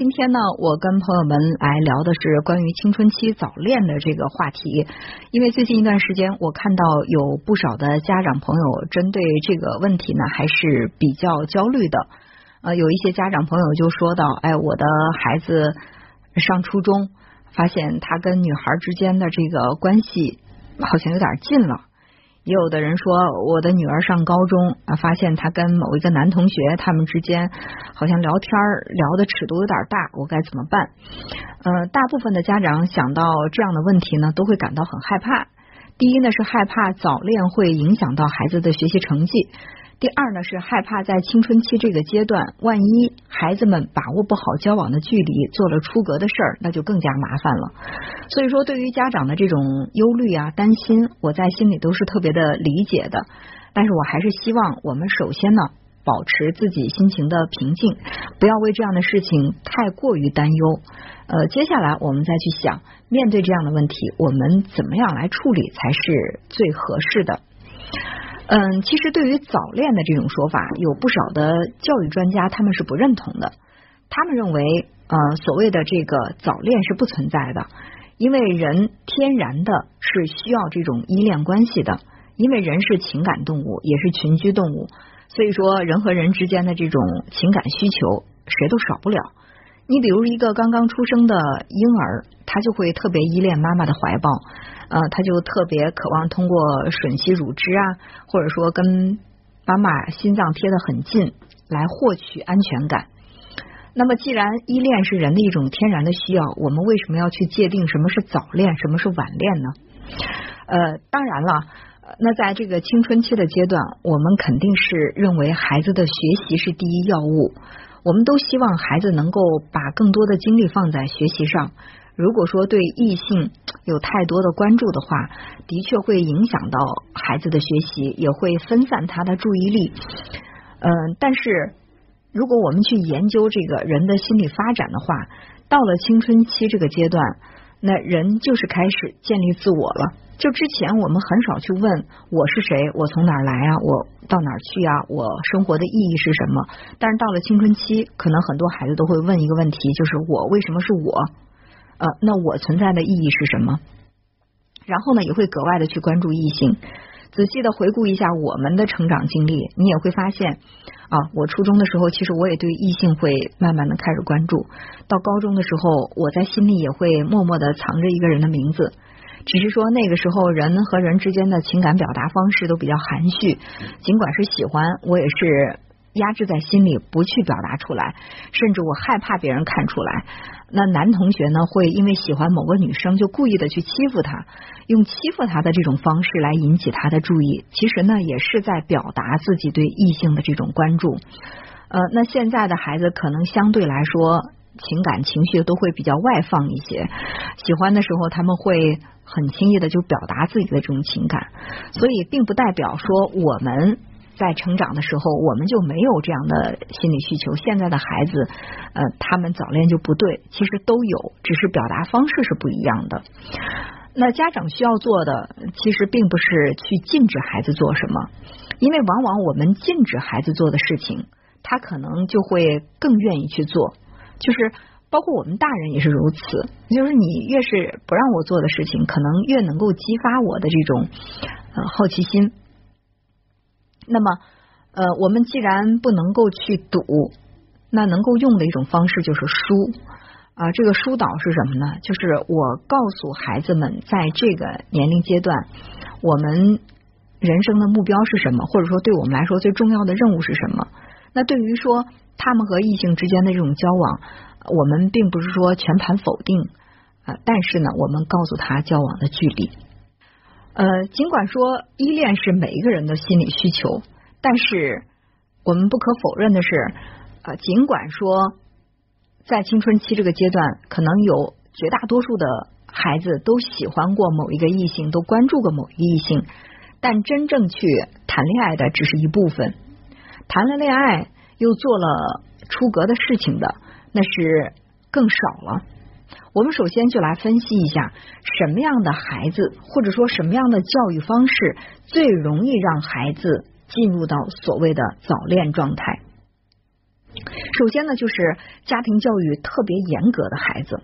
今天呢，我跟朋友们来聊的是关于青春期早恋的这个话题。因为最近一段时间，我看到有不少的家长朋友针对这个问题呢，还是比较焦虑的。呃，有一些家长朋友就说到：“哎，我的孩子上初中，发现他跟女孩之间的这个关系好像有点近了。”也有的人说，我的女儿上高中啊，发现她跟某一个男同学，他们之间好像聊天聊的尺度有点大，我该怎么办？呃，大部分的家长想到这样的问题呢，都会感到很害怕。第一呢，是害怕早恋会影响到孩子的学习成绩。第二呢，是害怕在青春期这个阶段，万一孩子们把握不好交往的距离，做了出格的事儿，那就更加麻烦了。所以说，对于家长的这种忧虑啊、担心，我在心里都是特别的理解的。但是我还是希望我们首先呢，保持自己心情的平静，不要为这样的事情太过于担忧。呃，接下来我们再去想，面对这样的问题，我们怎么样来处理才是最合适的。嗯，其实对于早恋的这种说法，有不少的教育专家他们是不认同的。他们认为，呃，所谓的这个早恋是不存在的，因为人天然的是需要这种依恋关系的，因为人是情感动物，也是群居动物，所以说人和人之间的这种情感需求，谁都少不了。你比如一个刚刚出生的婴儿，他就会特别依恋妈妈的怀抱。呃，他就特别渴望通过吮吸乳汁啊，或者说跟妈妈心脏贴得很近来获取安全感。那么，既然依恋是人的一种天然的需要，我们为什么要去界定什么是早恋，什么是晚恋呢？呃，当然了，那在这个青春期的阶段，我们肯定是认为孩子的学习是第一要务，我们都希望孩子能够把更多的精力放在学习上。如果说对异性有太多的关注的话，的确会影响到孩子的学习，也会分散他的注意力。嗯，但是如果我们去研究这个人的心理发展的话，到了青春期这个阶段，那人就是开始建立自我了。就之前我们很少去问我是谁，我从哪儿来啊，我到哪儿去啊，我生活的意义是什么？但是到了青春期，可能很多孩子都会问一个问题，就是我为什么是我？呃，那我存在的意义是什么？然后呢，也会格外的去关注异性。仔细的回顾一下我们的成长经历，你也会发现啊，我初中的时候，其实我也对异性会慢慢的开始关注。到高中的时候，我在心里也会默默的藏着一个人的名字。只是说那个时候人和人之间的情感表达方式都比较含蓄，尽管是喜欢，我也是压制在心里不去表达出来，甚至我害怕别人看出来。那男同学呢，会因为喜欢某个女生，就故意的去欺负她，用欺负她的这种方式来引起她的注意。其实呢，也是在表达自己对异性的这种关注。呃，那现在的孩子可能相对来说，情感情绪都会比较外放一些。喜欢的时候，他们会很轻易的就表达自己的这种情感，所以并不代表说我们。在成长的时候，我们就没有这样的心理需求。现在的孩子，呃，他们早恋就不对，其实都有，只是表达方式是不一样的。那家长需要做的，其实并不是去禁止孩子做什么，因为往往我们禁止孩子做的事情，他可能就会更愿意去做。就是包括我们大人也是如此，就是你越是不让我做的事情，可能越能够激发我的这种呃好奇心。那么，呃，我们既然不能够去赌，那能够用的一种方式就是疏啊。这个疏导是什么呢？就是我告诉孩子们，在这个年龄阶段，我们人生的目标是什么，或者说对我们来说最重要的任务是什么？那对于说他们和异性之间的这种交往，我们并不是说全盘否定啊，但是呢，我们告诉他交往的距离。呃，尽管说依恋是每一个人的心理需求，但是我们不可否认的是，呃，尽管说在青春期这个阶段，可能有绝大多数的孩子都喜欢过某一个异性，都关注过某一异性，但真正去谈恋爱的只是一部分，谈了恋爱又做了出格的事情的，那是更少了。我们首先就来分析一下，什么样的孩子，或者说什么样的教育方式，最容易让孩子进入到所谓的早恋状态。首先呢，就是家庭教育特别严格的孩子。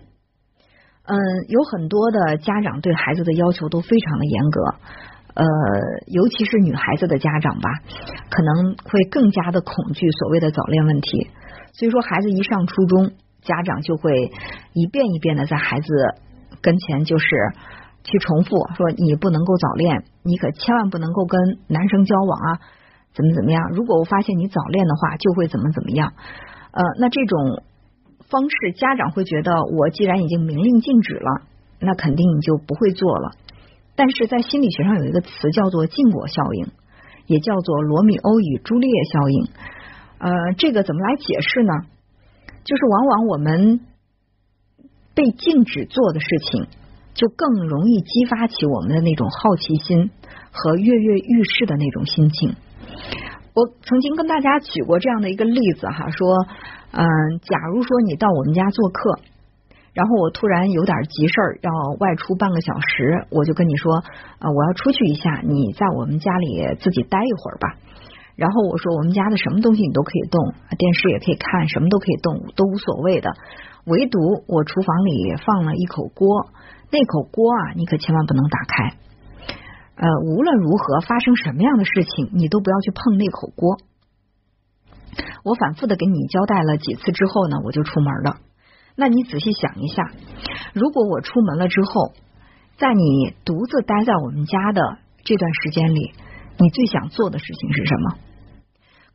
嗯，有很多的家长对孩子的要求都非常的严格，呃，尤其是女孩子的家长吧，可能会更加的恐惧所谓的早恋问题。所以说，孩子一上初中，家长就会一遍一遍的在孩子跟前就是去重复说：“你不能够早恋，你可千万不能够跟男生交往啊，怎么怎么样？如果我发现你早恋的话，就会怎么怎么样。”呃，那这种。方式，家长会觉得我既然已经明令禁止了，那肯定你就不会做了。但是在心理学上有一个词叫做禁果效应，也叫做罗密欧与朱丽叶效应。呃，这个怎么来解释呢？就是往往我们被禁止做的事情，就更容易激发起我们的那种好奇心和跃跃欲试的那种心情。我曾经跟大家举过这样的一个例子哈，说。嗯，假如说你到我们家做客，然后我突然有点急事儿要外出半个小时，我就跟你说，呃，我要出去一下，你在我们家里自己待一会儿吧。然后我说，我们家的什么东西你都可以动，电视也可以看，什么都可以动，都无所谓的。唯独我厨房里放了一口锅，那口锅啊，你可千万不能打开。呃，无论如何发生什么样的事情，你都不要去碰那口锅。我反复的给你交代了几次之后呢，我就出门了。那你仔细想一下，如果我出门了之后，在你独自待在我们家的这段时间里，你最想做的事情是什么？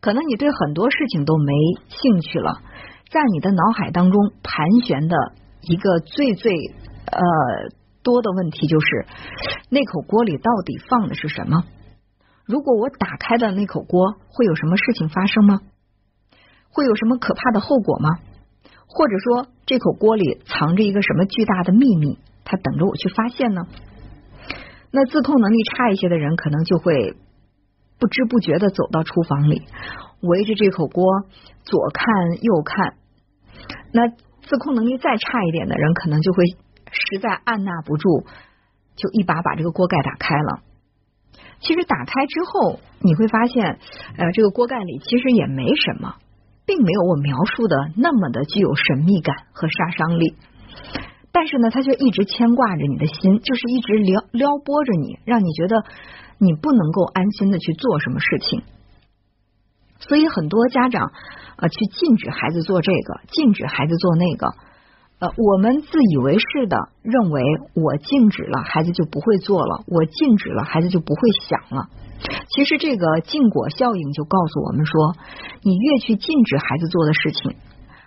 可能你对很多事情都没兴趣了，在你的脑海当中盘旋的一个最最呃多的问题就是，那口锅里到底放的是什么？如果我打开的那口锅，会有什么事情发生吗？会有什么可怕的后果吗？或者说，这口锅里藏着一个什么巨大的秘密，它等着我去发现呢？那自控能力差一些的人，可能就会不知不觉的走到厨房里，围着这口锅左看右看。那自控能力再差一点的人，可能就会实在按捺不住，就一把把这个锅盖打开了。其实打开之后，你会发现，呃，这个锅盖里其实也没什么。并没有我描述的那么的具有神秘感和杀伤力，但是呢，他却一直牵挂着你的心，就是一直撩撩拨着你，让你觉得你不能够安心的去做什么事情。所以很多家长啊，去禁止孩子做这个，禁止孩子做那个。呃，我们自以为是的认为，我禁止了，孩子就不会做了；我禁止了，孩子就不会想了。其实这个禁果效应就告诉我们说，你越去禁止孩子做的事情，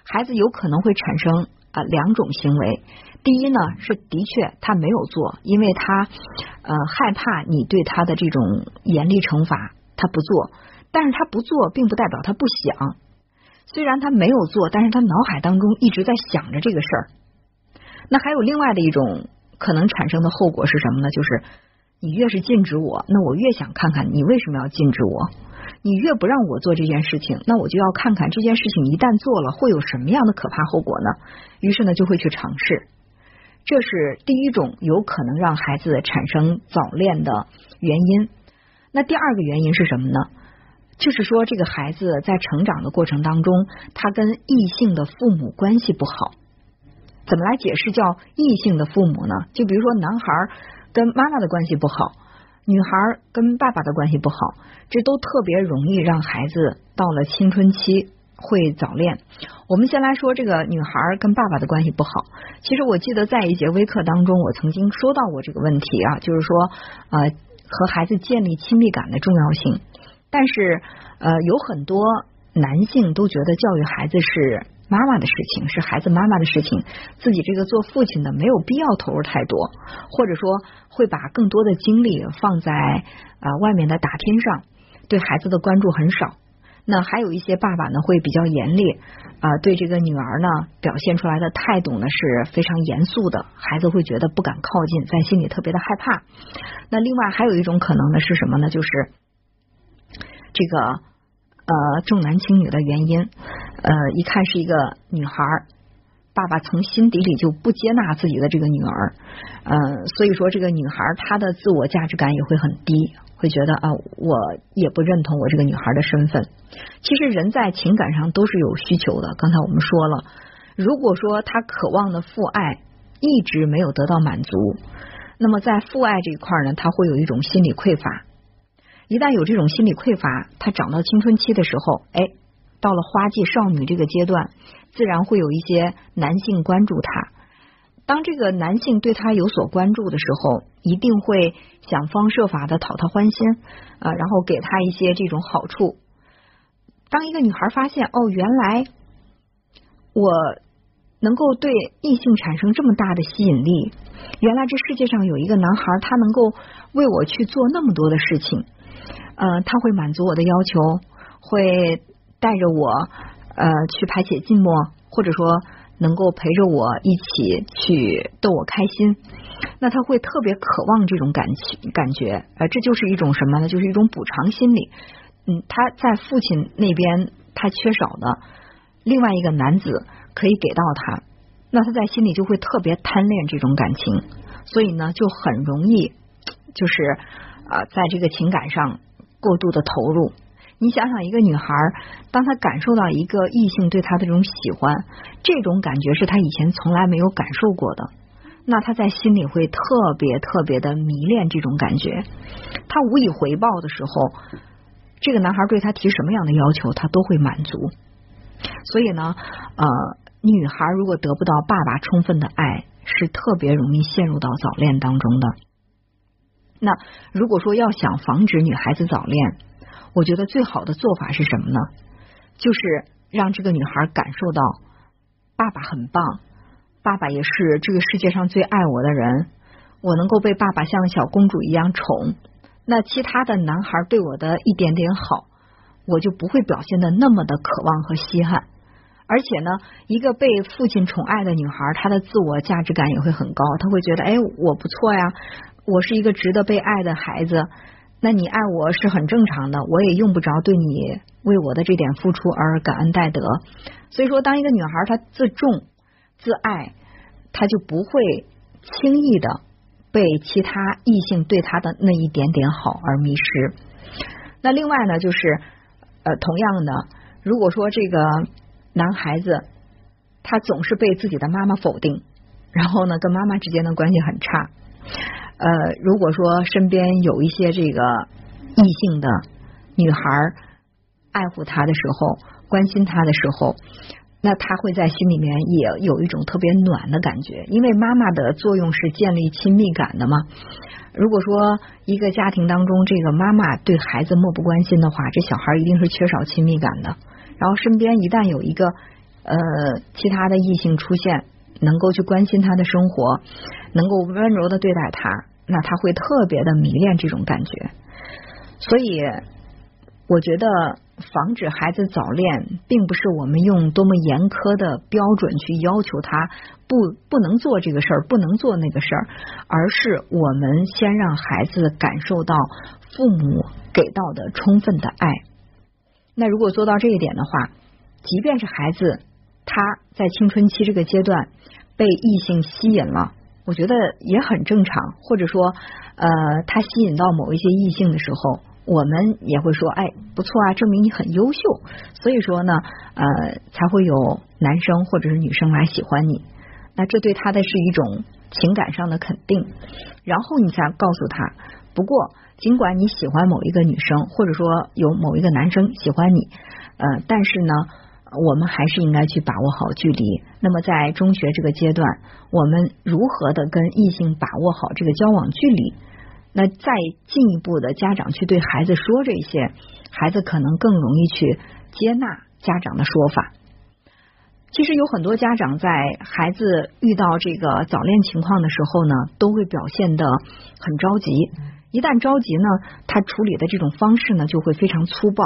孩子有可能会产生啊两种行为。第一呢，是的确他没有做，因为他呃害怕你对他的这种严厉惩罚，他不做。但是他不做，并不代表他不想。虽然他没有做，但是他脑海当中一直在想着这个事儿。那还有另外的一种可能产生的后果是什么呢？就是你越是禁止我，那我越想看看你为什么要禁止我。你越不让我做这件事情，那我就要看看这件事情一旦做了会有什么样的可怕后果呢？于是呢，就会去尝试。这是第一种有可能让孩子产生早恋的原因。那第二个原因是什么呢？就是说，这个孩子在成长的过程当中，他跟异性的父母关系不好。怎么来解释叫异性的父母呢？就比如说，男孩跟妈妈的关系不好，女孩跟爸爸的关系不好，这都特别容易让孩子到了青春期会早恋。我们先来说这个女孩跟爸爸的关系不好。其实我记得在一节微课当中，我曾经说到过这个问题啊，就是说呃和孩子建立亲密感的重要性。但是，呃，有很多男性都觉得教育孩子是妈妈的事情，是孩子妈妈的事情，自己这个做父亲的没有必要投入太多，或者说会把更多的精力放在啊外面的打拼上，对孩子的关注很少。那还有一些爸爸呢，会比较严厉啊，对这个女儿呢表现出来的态度呢是非常严肃的，孩子会觉得不敢靠近，在心里特别的害怕。那另外还有一种可能呢是什么呢？就是。这个呃重男轻女的原因，呃，一看是一个女孩爸爸从心底里就不接纳自己的这个女儿，嗯，所以说这个女孩她的自我价值感也会很低，会觉得啊，我也不认同我这个女孩的身份。其实人在情感上都是有需求的，刚才我们说了，如果说他渴望的父爱一直没有得到满足，那么在父爱这一块呢，他会有一种心理匮乏。一旦有这种心理匮乏，他长到青春期的时候，哎，到了花季少女这个阶段。自然会有一些男性关注他，当这个男性对他有所关注的时候，一定会想方设法的讨他欢心啊，然后给他一些这种好处。当一个女孩发现哦，原来我能够对异性产生这么大的吸引力，原来这世界上有一个男孩，他能够为我去做那么多的事情，呃，他会满足我的要求，会带着我。呃，去排解寂寞，或者说能够陪着我一起去逗我开心，那他会特别渴望这种感情感觉，呃，这就是一种什么呢？就是一种补偿心理。嗯，他在父亲那边他缺少的另外一个男子可以给到他，那他在心里就会特别贪恋这种感情，所以呢，就很容易就是啊，在这个情感上过度的投入。你想想，一个女孩，当她感受到一个异性对她的这种喜欢，这种感觉是她以前从来没有感受过的，那她在心里会特别特别的迷恋这种感觉。她无以回报的时候，这个男孩对她提什么样的要求，她都会满足。所以呢，呃，女孩如果得不到爸爸充分的爱，是特别容易陷入到早恋当中的。那如果说要想防止女孩子早恋，我觉得最好的做法是什么呢？就是让这个女孩感受到爸爸很棒，爸爸也是这个世界上最爱我的人，我能够被爸爸像小公主一样宠。那其他的男孩对我的一点点好，我就不会表现的那么的渴望和稀罕。而且呢，一个被父亲宠爱的女孩，她的自我价值感也会很高，她会觉得，哎，我不错呀，我是一个值得被爱的孩子。那你爱我是很正常的，我也用不着对你为我的这点付出而感恩戴德。所以说，当一个女孩她自重、自爱，她就不会轻易的被其他异性对她的那一点点好而迷失。那另外呢，就是呃，同样的，如果说这个男孩子他总是被自己的妈妈否定，然后呢，跟妈妈之间的关系很差。呃，如果说身边有一些这个异性的女孩爱护他的时候，关心他的时候，那他会在心里面也有一种特别暖的感觉，因为妈妈的作用是建立亲密感的嘛。如果说一个家庭当中这个妈妈对孩子漠不关心的话，这小孩一定是缺少亲密感的。然后身边一旦有一个呃其他的异性出现。能够去关心他的生活，能够温柔的对待他，那他会特别的迷恋这种感觉。所以，我觉得防止孩子早恋，并不是我们用多么严苛的标准去要求他不不能做这个事儿，不能做那个事儿，而是我们先让孩子感受到父母给到的充分的爱。那如果做到这一点的话，即便是孩子。他在青春期这个阶段被异性吸引了，我觉得也很正常。或者说，呃，他吸引到某一些异性的时候，我们也会说，哎，不错啊，证明你很优秀。所以说呢，呃，才会有男生或者是女生来喜欢你。那这对他的是一种情感上的肯定。然后你才告诉他，不过尽管你喜欢某一个女生，或者说有某一个男生喜欢你，呃，但是呢。我们还是应该去把握好距离。那么在中学这个阶段，我们如何的跟异性把握好这个交往距离？那再进一步的，家长去对孩子说这些，孩子可能更容易去接纳家长的说法。其实有很多家长在孩子遇到这个早恋情况的时候呢，都会表现的很着急。一旦着急呢，他处理的这种方式呢，就会非常粗暴。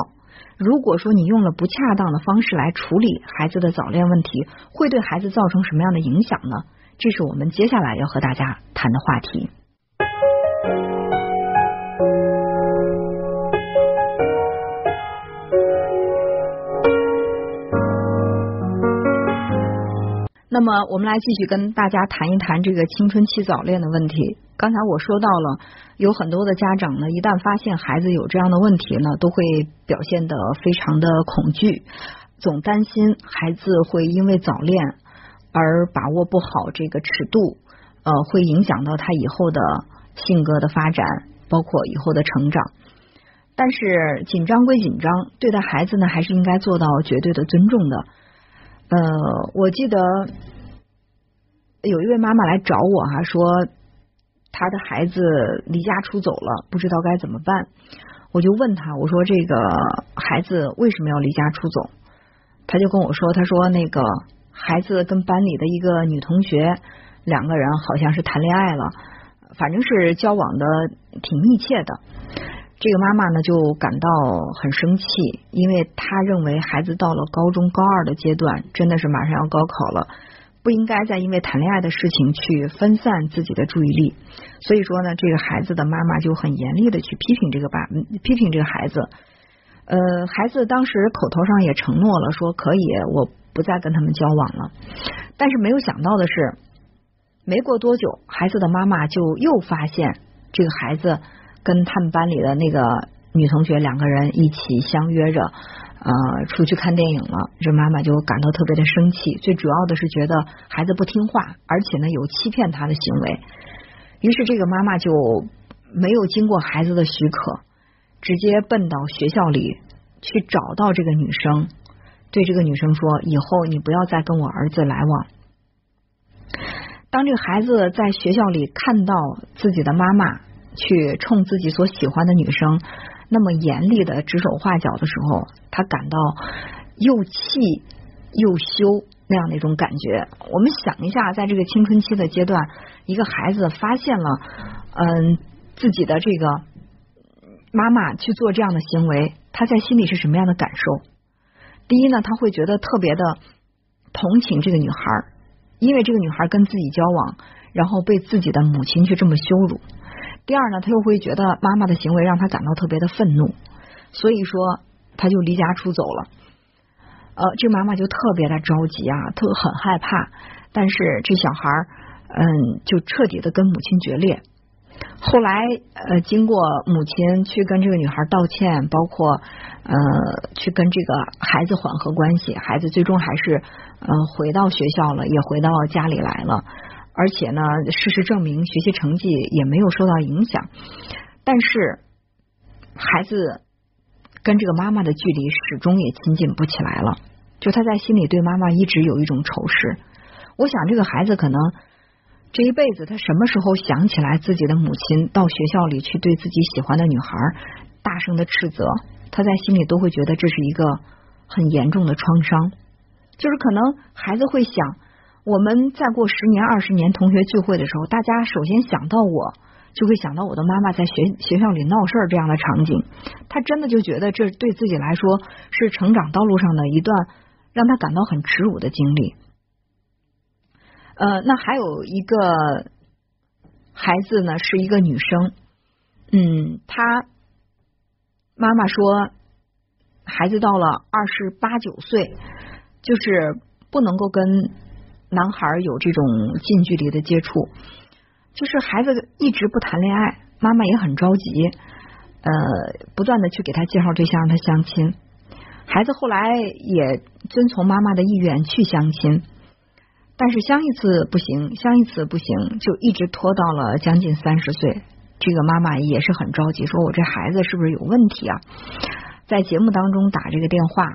如果说你用了不恰当的方式来处理孩子的早恋问题，会对孩子造成什么样的影响呢？这是我们接下来要和大家谈的话题。那么我们来继续跟大家谈一谈这个青春期早恋的问题。刚才我说到了，有很多的家长呢，一旦发现孩子有这样的问题呢，都会表现得非常的恐惧，总担心孩子会因为早恋而把握不好这个尺度，呃，会影响到他以后的性格的发展，包括以后的成长。但是紧张归紧张，对待孩子呢，还是应该做到绝对的尊重的。呃，我记得有一位妈妈来找我哈，说他的孩子离家出走了，不知道该怎么办。我就问他，我说这个孩子为什么要离家出走？他就跟我说，他说那个孩子跟班里的一个女同学两个人好像是谈恋爱了，反正是交往的挺密切的。这个妈妈呢就感到很生气，因为她认为孩子到了高中高二的阶段，真的是马上要高考了，不应该再因为谈恋爱的事情去分散自己的注意力。所以说呢，这个孩子的妈妈就很严厉的去批评这个爸，批评这个孩子。呃，孩子当时口头上也承诺了，说可以，我不再跟他们交往了。但是没有想到的是，没过多久，孩子的妈妈就又发现这个孩子。跟他们班里的那个女同学两个人一起相约着，呃，出去看电影了。这妈妈就感到特别的生气，最主要的是觉得孩子不听话，而且呢有欺骗他的行为。于是这个妈妈就没有经过孩子的许可，直接奔到学校里去找到这个女生，对这个女生说：“以后你不要再跟我儿子来往。”当这个孩子在学校里看到自己的妈妈。去冲自己所喜欢的女生那么严厉的指手画脚的时候，他感到又气又羞那样的一种感觉。我们想一下，在这个青春期的阶段，一个孩子发现了嗯自己的这个妈妈去做这样的行为，他在心里是什么样的感受？第一呢，他会觉得特别的同情这个女孩，因为这个女孩跟自己交往，然后被自己的母亲却这么羞辱。第二呢，他又会觉得妈妈的行为让他感到特别的愤怒，所以说他就离家出走了。呃，这妈妈就特别的着急啊，特很害怕。但是这小孩儿嗯，就彻底的跟母亲决裂。后来呃，经过母亲去跟这个女孩道歉，包括呃去跟这个孩子缓和关系，孩子最终还是呃回到学校了，也回到家里来了。而且呢，事实证明学习成绩也没有受到影响，但是孩子跟这个妈妈的距离始终也亲近不起来了。就他在心里对妈妈一直有一种仇视。我想这个孩子可能这一辈子，他什么时候想起来自己的母亲到学校里去对自己喜欢的女孩大声的斥责，他在心里都会觉得这是一个很严重的创伤。就是可能孩子会想。我们再过十年、二十年，同学聚会的时候，大家首先想到我，就会想到我的妈妈在学学校里闹事儿这样的场景。他真的就觉得这对自己来说是成长道路上的一段让他感到很耻辱的经历。呃，那还有一个孩子呢，是一个女生。嗯，她妈妈说，孩子到了二十八九岁，就是不能够跟。男孩有这种近距离的接触，就是孩子一直不谈恋爱，妈妈也很着急，呃，不断的去给他介绍对象，让他相亲。孩子后来也遵从妈妈的意愿去相亲，但是相一次不行，相一次不行，就一直拖到了将近三十岁。这个妈妈也是很着急，说我这孩子是不是有问题啊？在节目当中打这个电话，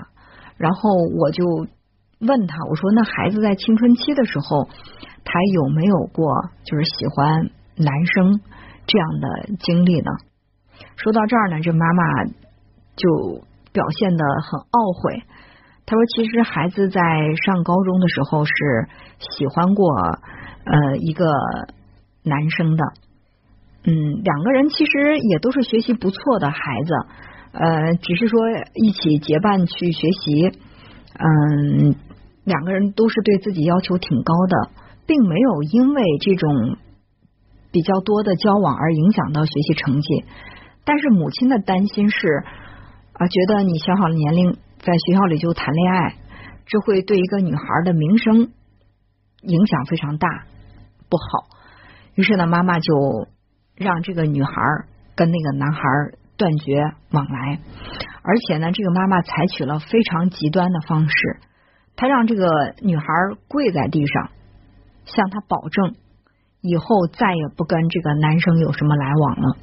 然后我就。问他，我说那孩子在青春期的时候，他有没有过就是喜欢男生这样的经历呢？说到这儿呢，这妈妈就表现的很懊悔。他说，其实孩子在上高中的时候是喜欢过呃一个男生的，嗯，两个人其实也都是学习不错的孩子，呃，只是说一起结伴去学习，嗯。两个人都是对自己要求挺高的，并没有因为这种比较多的交往而影响到学习成绩。但是母亲的担心是啊，觉得你小小的年龄在学校里就谈恋爱，这会对一个女孩的名声影响非常大，不好。于是呢，妈妈就让这个女孩跟那个男孩断绝往来，而且呢，这个妈妈采取了非常极端的方式，他让这个女孩跪在地上，向他保证以后再也不跟这个男生有什么来往了。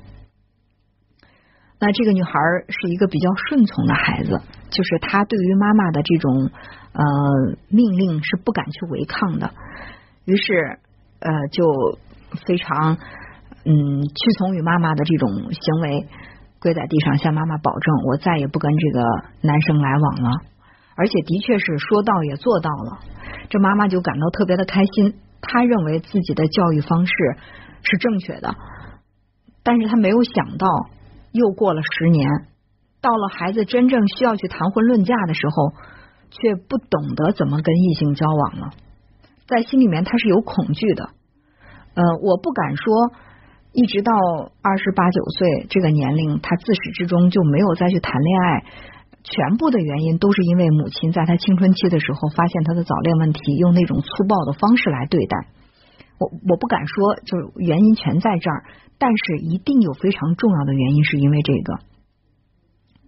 那这个女孩是一个比较顺从的孩子，就是她对于妈妈的这种呃命令是不敢去违抗的，于是呃就非常嗯屈从于妈妈的这种行为，跪在地上向妈妈保证，我再也不跟这个男生来往了，而且的确是说到也做到了，这妈妈就感到特别的开心，她认为自己的教育方式是正确的，但是她没有想到。又过了十年，到了孩子真正需要去谈婚论嫁的时候，却不懂得怎么跟异性交往了，在心里面他是有恐惧的。呃，我不敢说，一直到二十八九岁这个年龄，他自始至终就没有再去谈恋爱，全部的原因都是因为母亲在他青春期的时候发现他的早恋问题，用那种粗暴的方式来对待。我我不敢说，就是原因全在这儿。但是一定有非常重要的原因，是因为这个。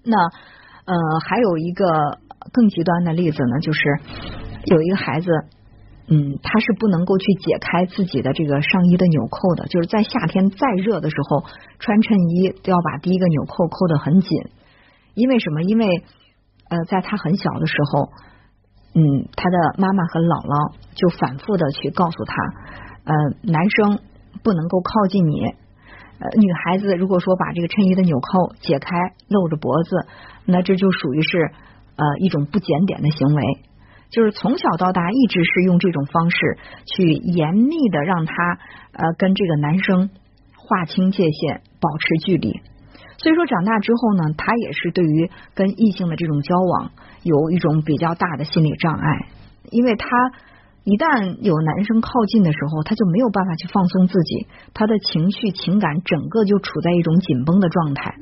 那呃，还有一个更极端的例子呢，就是有一个孩子，嗯，他是不能够去解开自己的这个上衣的纽扣的，就是在夏天再热的时候，穿衬衣都要把第一个纽扣扣得很紧。因为什么？因为呃，在他很小的时候，嗯，他的妈妈和姥姥就反复的去告诉他，呃，男生不能够靠近你。呃，女孩子如果说把这个衬衣的纽扣解开，露着脖子，那这就属于是呃一种不检点的行为。就是从小到大一直是用这种方式去严密的让他呃跟这个男生划清界限，保持距离。所以说长大之后呢，他也是对于跟异性的这种交往有一种比较大的心理障碍，因为他。一旦有男生靠近的时候，他就没有办法去放松自己，他的情绪情感整个就处在一种紧绷的状态，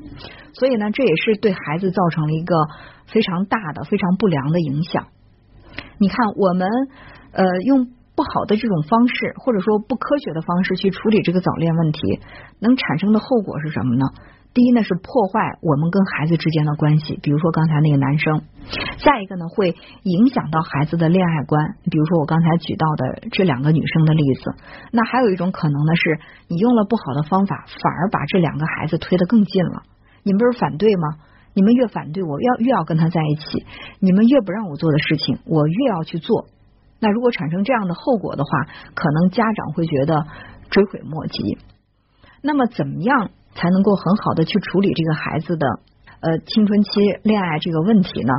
所以呢，这也是对孩子造成了一个非常大的、非常不良的影响。你看，我们呃用不好的这种方式，或者说不科学的方式去处理这个早恋问题，能产生的后果是什么呢？第一呢是破坏我们跟孩子之间的关系，比如说刚才那个男生；再一个呢会影响到孩子的恋爱观，比如说我刚才举到的这两个女生的例子。那还有一种可能呢，是你用了不好的方法，反而把这两个孩子推得更近了。你们不是反对吗？你们越反对，我要越要跟他在一起；你们越不让我做的事情，我越要去做。那如果产生这样的后果的话，可能家长会觉得追悔莫及。那么怎么样？才能够很好的去处理这个孩子的呃青春期恋爱这个问题呢？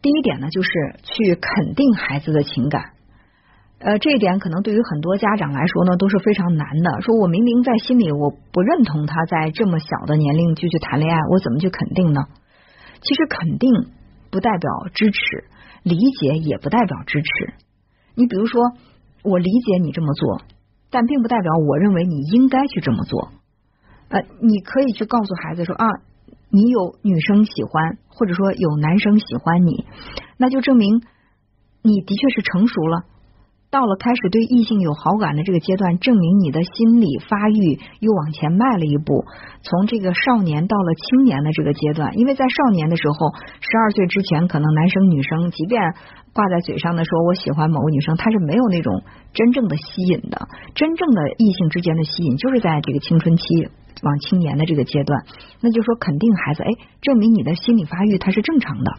第一点呢，就是去肯定孩子的情感。呃，这一点可能对于很多家长来说呢，都是非常难的。说我明明在心里我不认同他在这么小的年龄就去谈恋爱，我怎么去肯定呢？其实肯定不代表支持，理解也不代表支持。你比如说，我理解你这么做，但并不代表我认为你应该去这么做。呃，你可以去告诉孩子说啊，你有女生喜欢，或者说有男生喜欢你，那就证明你的确是成熟了，到了开始对异性有好感的这个阶段，证明你的心理发育又往前迈了一步，从这个少年到了青年的这个阶段，因为在少年的时候，十二岁之前，可能男生女生即便挂在嘴上的说我喜欢某个女生，他是没有那种真正的吸引的，真正的异性之间的吸引，就是在这个青春期。往青年的这个阶段，那就说肯定孩子，哎，证明你的心理发育它是正常的，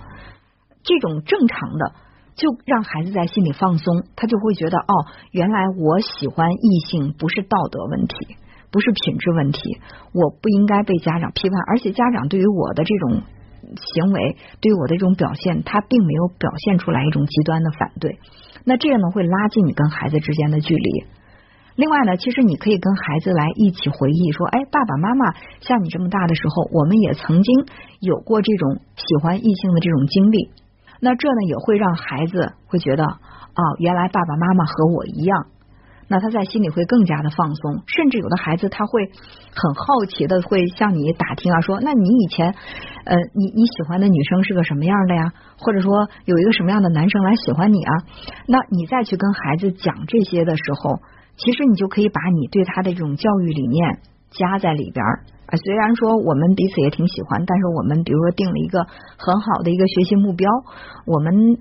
这种正常的就让孩子在心里放松，他就会觉得哦，原来我喜欢异性不是道德问题，不是品质问题，我不应该被家长批判，而且家长对于我的这种行为，对于我的这种表现，他并没有表现出来一种极端的反对，那这样呢会拉近你跟孩子之间的距离。另外呢，其实你可以跟孩子来一起回忆说，哎，爸爸妈妈像你这么大的时候，我们也曾经有过这种喜欢异性的这种经历。那这呢也会让孩子会觉得，哦，原来爸爸妈妈和我一样，那他在心里会更加的放松，甚至有的孩子他会很好奇的会向你打听啊，说那你以前呃你你喜欢的女生是个什么样的呀？或者说有一个什么样的男生来喜欢你啊？那你再去跟孩子讲这些的时候，其实你就可以把你对他的这种教育理念加在里边啊。虽然说我们彼此也挺喜欢，但是我们比如说定了一个很好的一个学习目标，我们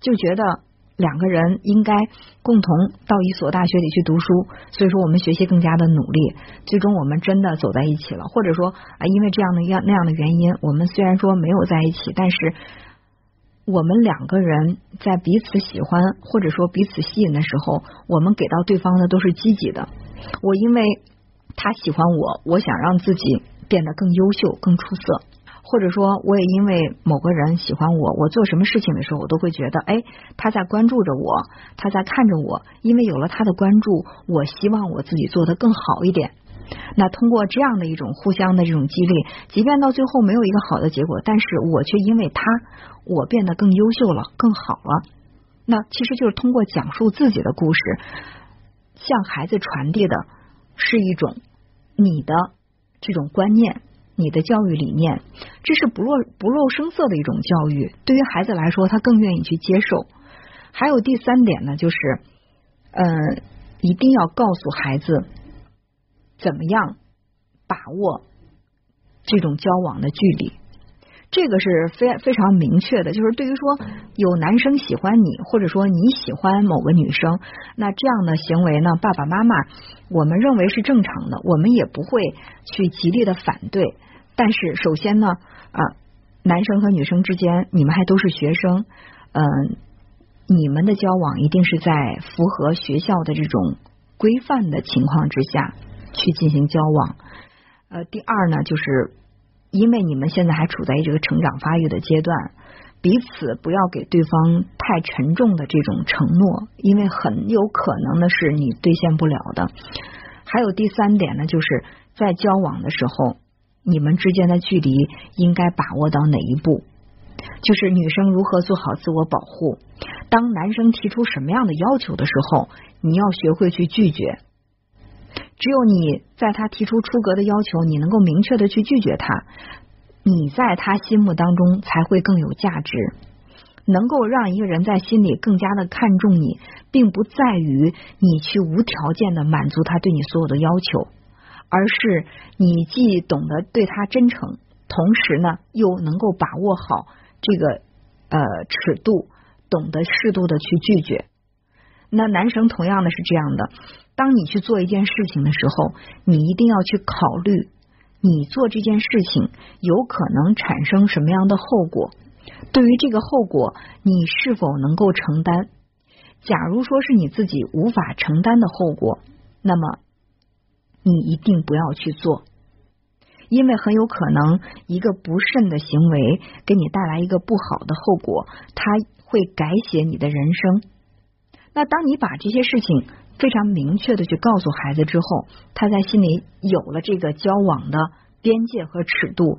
就觉得。两个人应该共同到一所大学里去读书，所以说我们学习更加的努力，最终我们真的走在一起了。或者说啊，因为这样的样那样的原因，我们虽然说没有在一起，但是我们两个人在彼此喜欢或者说彼此吸引的时候，我们给到对方的都是积极的。我因为他喜欢我，我想让自己变得更优秀、更出色。或者说，我也因为某个人喜欢我，我做什么事情的时候，我都会觉得，哎，他在关注着我，他在看着我。因为有了他的关注，我希望我自己做的更好一点。那通过这样的一种互相的这种激励，即便到最后没有一个好的结果，但是我却因为他，我变得更优秀了，更好了。那其实就是通过讲述自己的故事，向孩子传递的是一种你的这种观念。你的教育理念，这是不露不露声色的一种教育，对于孩子来说，他更愿意去接受。还有第三点呢，就是，嗯，一定要告诉孩子怎么样把握这种交往的距离。这个是非非常明确的，就是对于说有男生喜欢你，或者说你喜欢某个女生，那这样的行为呢，爸爸妈妈我们认为是正常的，我们也不会去极力的反对。但是首先呢，啊，男生和女生之间，你们还都是学生，嗯，你们的交往一定是在符合学校的这种规范的情况之下去进行交往。呃，第二呢，就是。因为你们现在还处在这个成长发育的阶段，彼此不要给对方太沉重的这种承诺，因为很有可能的是你兑现不了的。还有第三点呢，就是在交往的时候，你们之间的距离应该把握到哪一步？就是女生如何做好自我保护，当男生提出什么样的要求的时候，你要学会去拒绝。只有你在他提出出格的要求，你能够明确的去拒绝他，你在他心目当中才会更有价值。能够让一个人在心里更加的看重你，并不在于你去无条件的满足他对你所有的要求，而是你既懂得对他真诚，同时呢又能够把握好这个呃尺度，懂得适度的去拒绝。那男生同样的是这样的。当你去做一件事情的时候，你一定要去考虑，你做这件事情有可能产生什么样的后果。对于这个后果，你是否能够承担？假如说是你自己无法承担的后果，那么你一定不要去做，因为很有可能一个不慎的行为给你带来一个不好的后果，它会改写你的人生。那当你把这些事情，非常明确的去告诉孩子之后，他在心里有了这个交往的边界和尺度，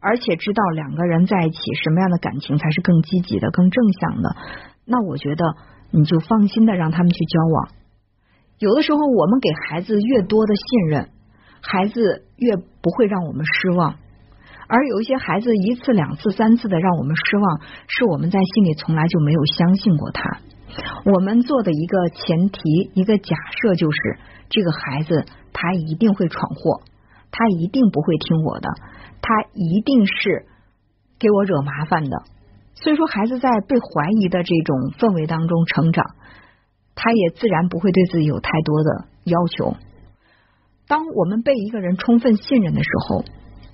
而且知道两个人在一起什么样的感情才是更积极的、更正向的。那我觉得你就放心的让他们去交往。有的时候我们给孩子越多的信任，孩子越不会让我们失望；而有一些孩子一次、两次、三次的让我们失望，是我们在心里从来就没有相信过他。我们做的一个前提，一个假设就是，这个孩子他一定会闯祸，他一定不会听我的，他一定是给我惹麻烦的。所以说，孩子在被怀疑的这种氛围当中成长，他也自然不会对自己有太多的要求。当我们被一个人充分信任的时候，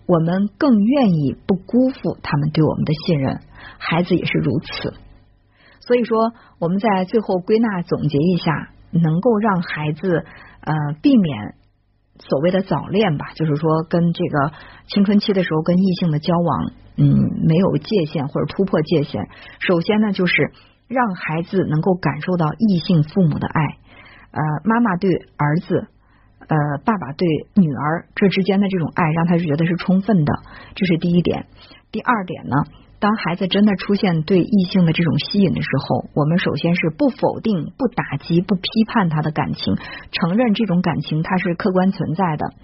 我们更愿意不辜负他们对我们的信任，孩子也是如此。所以说，我们在最后归纳总结一下，能够让孩子呃避免所谓的早恋吧，就是说跟这个青春期的时候跟异性的交往，嗯，没有界限或者突破界限。首先呢，就是让孩子能够感受到异性父母的爱，呃，妈妈对儿子，呃，爸爸对女儿这之间的这种爱，让他觉得是充分的，这是第一点。第二点呢，当孩子真的出现对异性的这种吸引的时候，我们首先是不否定、不打击、不批判他的感情，承认这种感情它是客观存在的。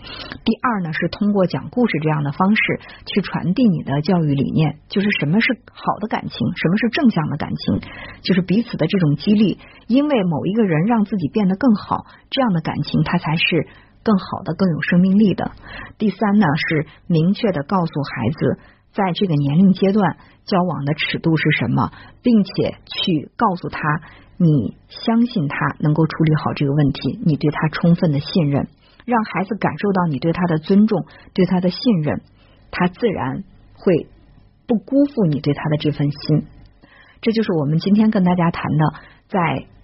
第二呢，是通过讲故事这样的方式去传递你的教育理念，就是什么是好的感情，什么是正向的感情，就是彼此的这种激励。因为某一个人让自己变得更好，这样的感情它才是更好的、更有生命力的。第三呢，是明确的告诉孩子。在这个年龄阶段，交往的尺度是什么，并且去告诉他，你相信他能够处理好这个问题，你对他充分的信任，让孩子感受到你对他的尊重，对他的信任，他自然会不辜负你对他的这份心。这就是我们今天跟大家谈的，在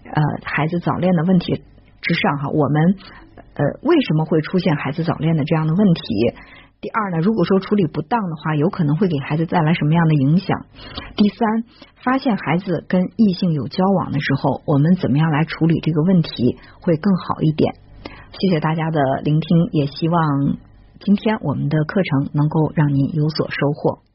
呃孩子早恋的问题之上哈，我们呃为什么会出现孩子早恋的这样的问题？第二呢，如果说处理不当的话，有可能会给孩子带来什么样的影响？第三，发现孩子跟异性有交往的时候，我们怎么样来处理这个问题会更好一点？谢谢大家的聆听，也希望今天我们的课程能够让您有所收获。